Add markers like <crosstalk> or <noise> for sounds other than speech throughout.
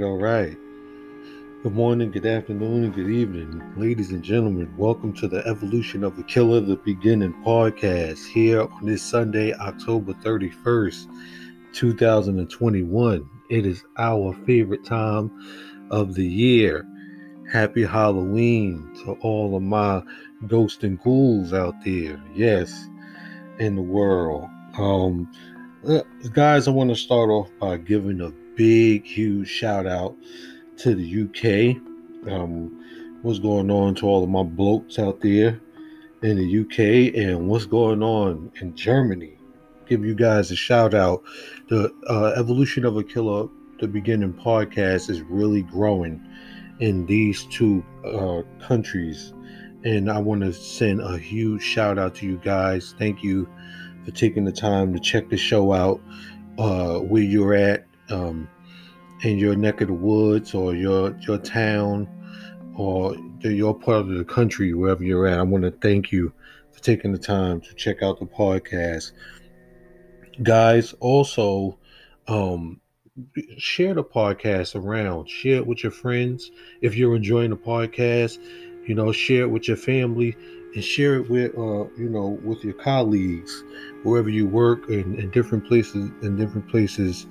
right, all right, all right. Good morning, good afternoon, and good evening, ladies and gentlemen. Welcome to the Evolution of a Killer, the beginning podcast here on this Sunday, October 31st, 2021. It is our favorite time of the year. Happy Halloween to all of my ghosts and ghouls out there. Yes, in the world. Um, uh, guys, I want to start off by giving a big, huge shout out to the UK. Um, what's going on to all of my blokes out there in the UK and what's going on in Germany. Give you guys a shout out. The uh, Evolution of a Killer, the beginning podcast, is really growing in these two uh, countries. And I want to send a huge shout out to you guys. Thank you for taking the time to check the show out uh, where you're at. Um, in your neck of the woods or your your town or your part of the country, wherever you're at. I want to thank you for taking the time to check out the podcast. Guys, also um, share the podcast around. Share it with your friends. If you're enjoying the podcast, you know, share it with your family and share it with uh, you know, with your colleagues, wherever you work in, in different places in different places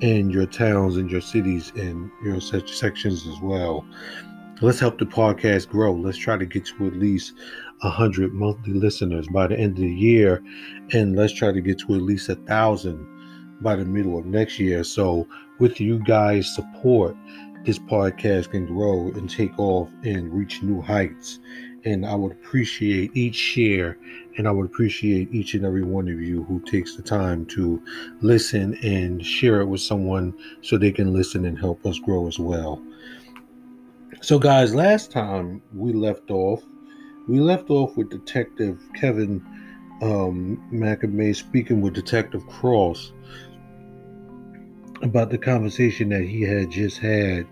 in your towns and your cities and your such sections as well. Let's help the podcast grow. Let's try to get to at least a hundred monthly listeners by the end of the year, and let's try to get to at least a thousand by the middle of next year. So, with you guys' support, this podcast can grow and take off and reach new heights. And I would appreciate each share and I would appreciate each and every one of you who takes the time to listen and share it with someone so they can listen and help us grow as well. So, guys, last time we left off, we left off with Detective Kevin um, McCamay speaking with Detective Cross about the conversation that he had just had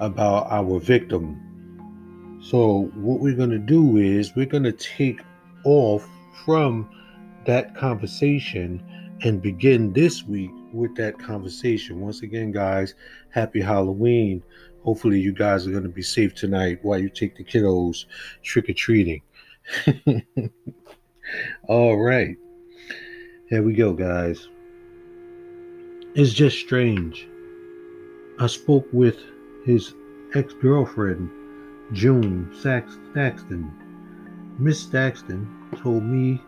about our victim. So, what we're going to do is we're going to take off from that conversation and begin this week with that conversation. Once again, guys, happy Halloween. Hopefully, you guys are going to be safe tonight while you take the kiddos trick or treating. <laughs> All right. Here we go, guys. It's just strange. I spoke with his ex girlfriend, June Sax- Saxton. Miss Saxton told me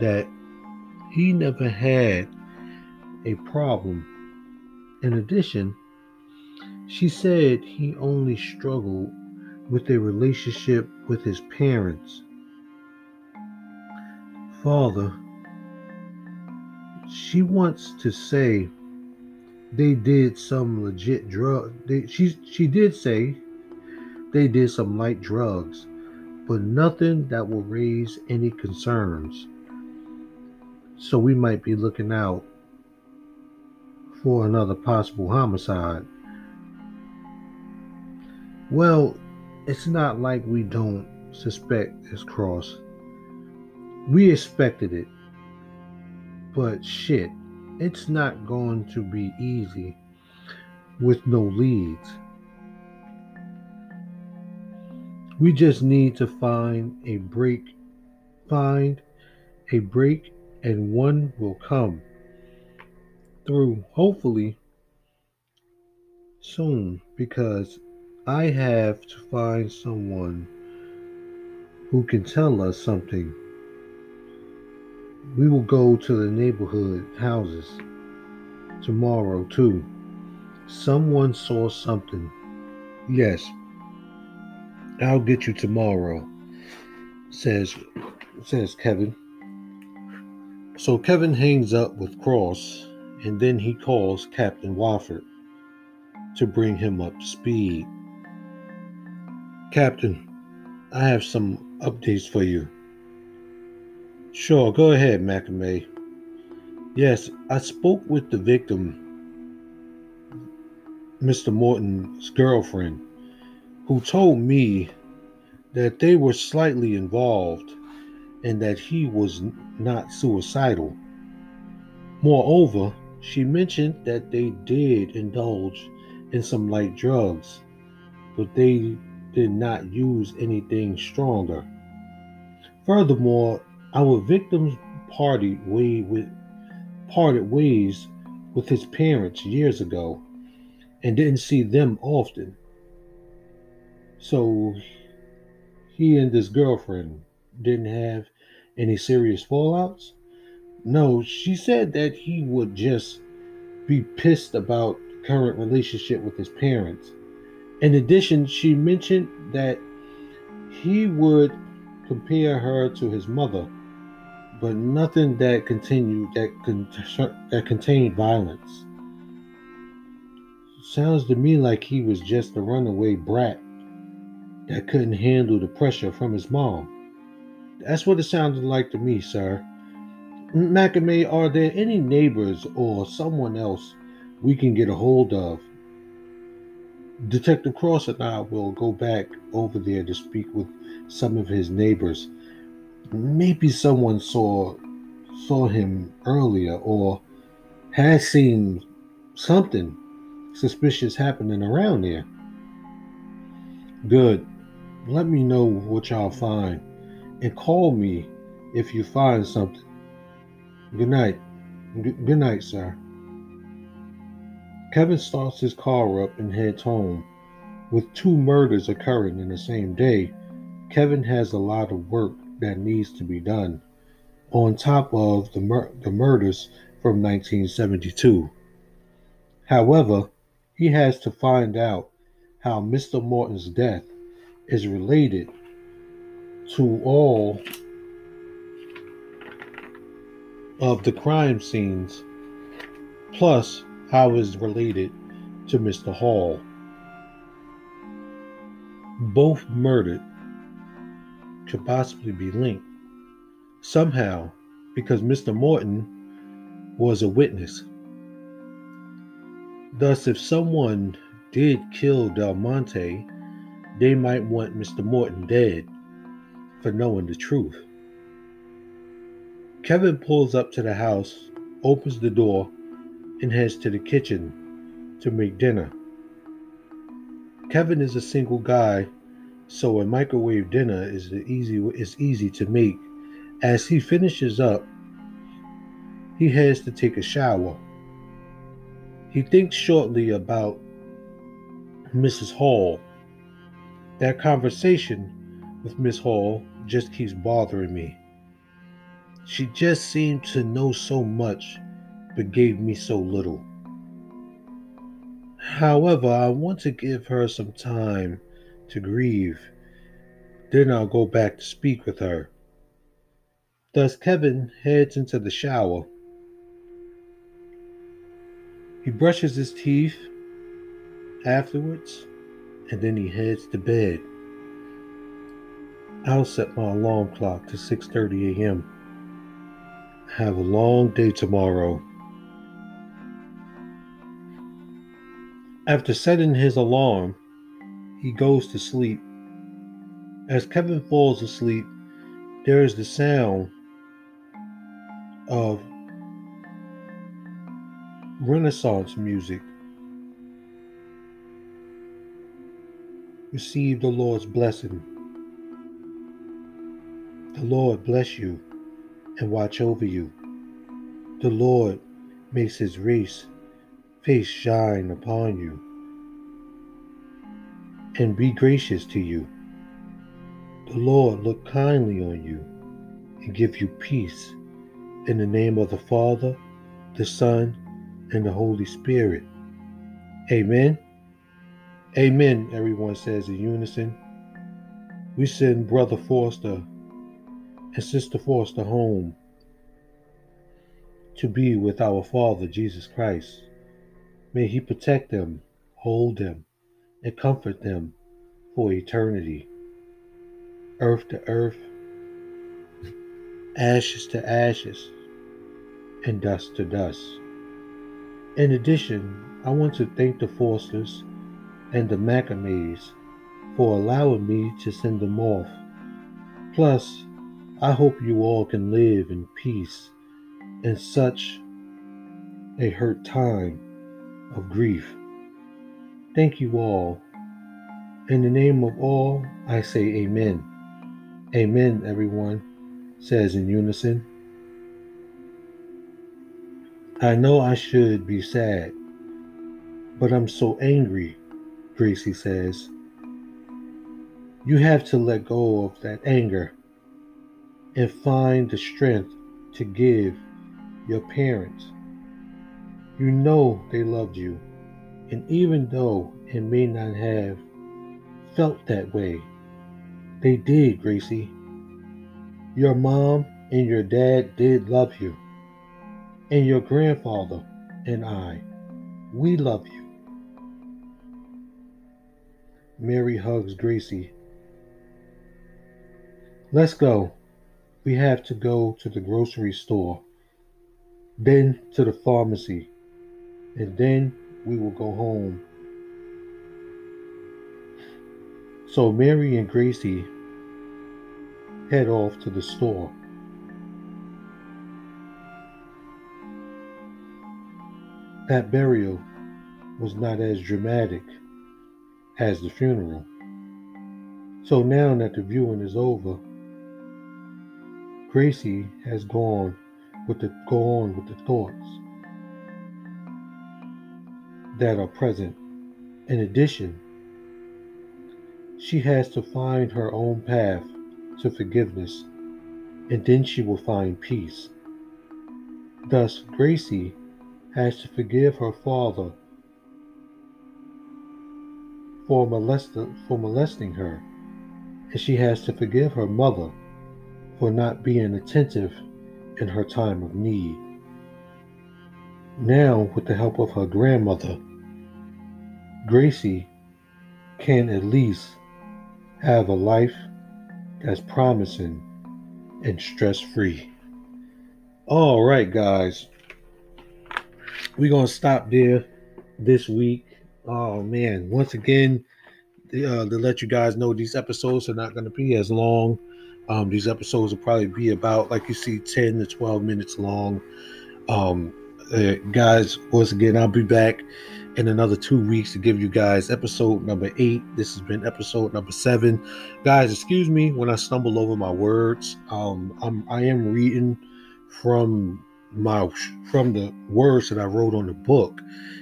that he never had a problem. In addition, she said he only struggled with a relationship with his parents. Father, she wants to say they did some legit drug. They, she she did say they did some light drugs, but nothing that will raise any concerns. So we might be looking out for another possible homicide. Well, it's not like we don't suspect this cross. We expected it. But shit, it's not going to be easy with no leads. We just need to find a break, find a break, and one will come through hopefully soon because I have to find someone who can tell us something. We will go to the neighborhood houses tomorrow too. Someone saw something. Yes, I'll get you tomorrow, says says Kevin. So Kevin hangs up with Cross and then he calls Captain Wofford to bring him up to speed. Captain, I have some updates for you. Sure, go ahead, McCamay. Yes, I spoke with the victim, Mr. Morton's girlfriend who told me that they were slightly involved and that he was not suicidal. Moreover, she mentioned that they did indulge in some light drugs, but they did not use anything stronger. Furthermore, our victim's party way with parted ways with his parents years ago and didn't see them often. So he and his girlfriend didn't have any serious fallouts. No, she said that he would just be pissed about current relationship with his parents. In addition, she mentioned that he would compare her to his mother, but nothing that continued that con- that contained violence. Sounds to me like he was just a runaway brat that couldn't handle the pressure from his mom. That's what it sounded like to me, sir. McCamay, are there any neighbors or someone else we can get a hold of? Detective Cross and I will go back over there to speak with some of his neighbors. Maybe someone saw saw him earlier or has seen something suspicious happening around there. Good. Let me know what y'all find and call me if you find something. Good night. good night, sir. Kevin starts his car up and heads home. With two murders occurring in the same day, Kevin has a lot of work that needs to be done, on top of the, mur- the murders from 1972. However, he has to find out how Mr. Morton's death is related to all of the crime scenes, plus how is related to Mr. Hall. Both murdered could possibly be linked somehow because Mr. Morton was a witness. Thus, if someone did kill Del Monte, they might want Mr. Morton dead for knowing the truth. Kevin pulls up to the house, opens the door, and heads to the kitchen to make dinner. Kevin is a single guy, so a microwave dinner is easy is easy to make. As he finishes up, he has to take a shower. He thinks shortly about Mrs. Hall. That conversation with Miss Hall just keeps bothering me. She just seemed to know so much, but gave me so little. However, I want to give her some time to grieve. Then I'll go back to speak with her. Thus, Kevin heads into the shower. He brushes his teeth afterwards, and then he heads to bed. I'll set my alarm clock to 6:30 a.m. Have a long day tomorrow. After setting his alarm, he goes to sleep. As Kevin falls asleep, there is the sound of Renaissance music. Receive the Lord's blessing. The Lord bless you and watch over you. The Lord makes his race face shine upon you and be gracious to you. The Lord look kindly on you and give you peace in the name of the Father, the Son, and the Holy Spirit. Amen. Amen, everyone says in unison. We send Brother Forster and Sister Forster home to be with our Father Jesus Christ. May He protect them, hold them, and comfort them for eternity. Earth to earth, ashes to ashes, and dust to dust. In addition, I want to thank the Fosters and the McCamays for allowing me to send them off. Plus, I hope you all can live in peace in such a hurt time of grief. Thank you all. In the name of all, I say amen. Amen, everyone says in unison. I know I should be sad, but I'm so angry, Gracie says. You have to let go of that anger and find the strength to give your parents. You know they loved you, and even though it may not have felt that way, they did, Gracie. Your mom and your dad did love you, and your grandfather and I, we love you. Mary hugs Gracie. Let's go. We have to go to the grocery store, then to the pharmacy, and then we will go home. So Mary and Gracie head off to the store. That burial was not as dramatic as the funeral. So now that the viewing is over, Gracie has gone with the gone with the thoughts that are present. In addition, she has to find her own path to forgiveness, and then she will find peace. Thus, Gracie has to forgive her father for, molest- for molesting her, and she has to forgive her mother for not being attentive in her time of need. Now, with the help of her grandmother, Gracie can at least have a life that's promising and stress free. All right, guys. We're going to stop there this week. Oh, man. Once again, uh, to let you guys know, these episodes are not going to be as long. Um, these episodes will probably be about, like you see, 10 to 12 minutes long. Um, uh, guys, once again, I'll be back in another two weeks to give you guys episode number eight. This has been episode number seven. Guys, excuse me when I stumble over my words. Um, I'm I am reading from my from the words that I wrote on the book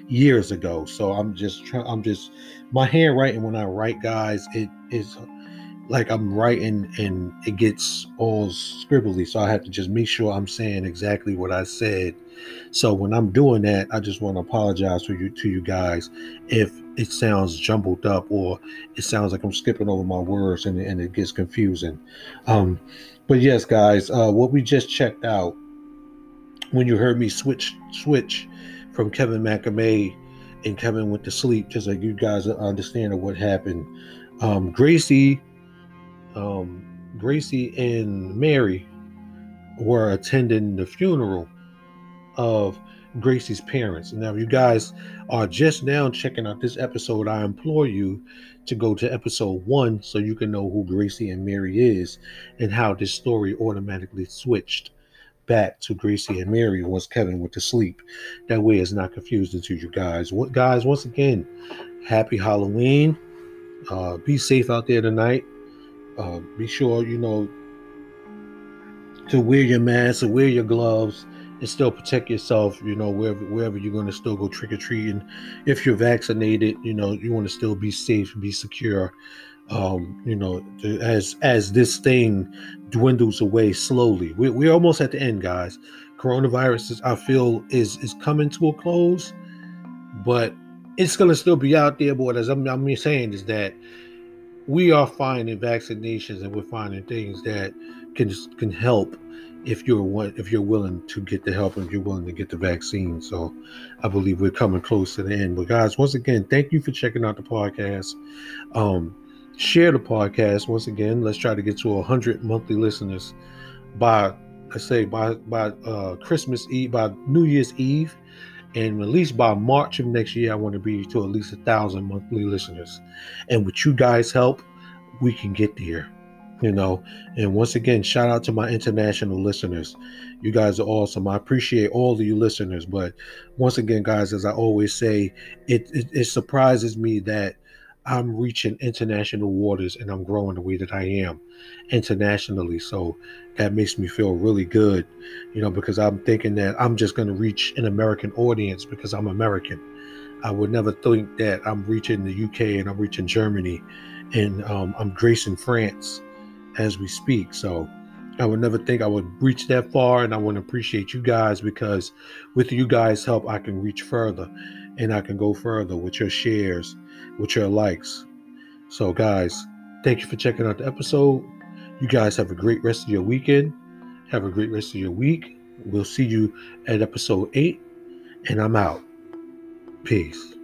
years ago. So I'm just trying. I'm just my handwriting when I write, guys. It is like I'm writing and it gets all scribbly. So I have to just make sure I'm saying exactly what I said. So when I'm doing that, I just want to apologize to you to you guys if it sounds jumbled up or it sounds like I'm skipping over my words and, and it gets confusing. Um, but yes, guys, uh, what we just checked out when you heard me switch switch from Kevin McCamay and Kevin went to sleep, just like you guys understand what happened. Um, Gracie um, Gracie and Mary were attending the funeral of Gracie's parents. Now, if you guys are just now checking out this episode, I implore you to go to episode one so you can know who Gracie and Mary is and how this story automatically switched back to Gracie and Mary once Kevin went to sleep. That way it's not confusing to you guys. What guys, once again, happy Halloween. Uh, be safe out there tonight. Uh, be sure you know to wear your mask and wear your gloves and still protect yourself. You know wherever wherever you're going to still go trick or treating. If you're vaccinated, you know you want to still be safe and be secure. Um, you know, as as this thing dwindles away slowly, we're, we're almost at the end, guys. Coronavirus, is, I feel, is is coming to a close, but it's gonna still be out there. But as I'm, I'm saying is that we are finding vaccinations and we're finding things that can can help if you're if you're willing to get the help and you're willing to get the vaccine. So I believe we're coming close to the end. But guys, once again, thank you for checking out the podcast. Um, share the podcast once again. Let's try to get to hundred monthly listeners by I say by by uh, Christmas Eve, by New Year's Eve and at least by March of next year, I want to be to at least a thousand monthly listeners. And with you guys' help, we can get there. you know and once again shout out to my international listeners you guys are awesome i appreciate all of you listeners but once again guys as i always say it, it, it surprises me that i'm reaching international waters and i'm growing the way that i am internationally so that makes me feel really good you know because i'm thinking that i'm just going to reach an american audience because i'm american i would never think that i'm reaching the uk and i'm reaching germany and um, i'm gracing france as we speak. So I would never think I would reach that far, and I want to appreciate you guys because with you guys' help, I can reach further and I can go further with your shares, with your likes. So, guys, thank you for checking out the episode. You guys have a great rest of your weekend. Have a great rest of your week. We'll see you at episode eight, and I'm out. Peace.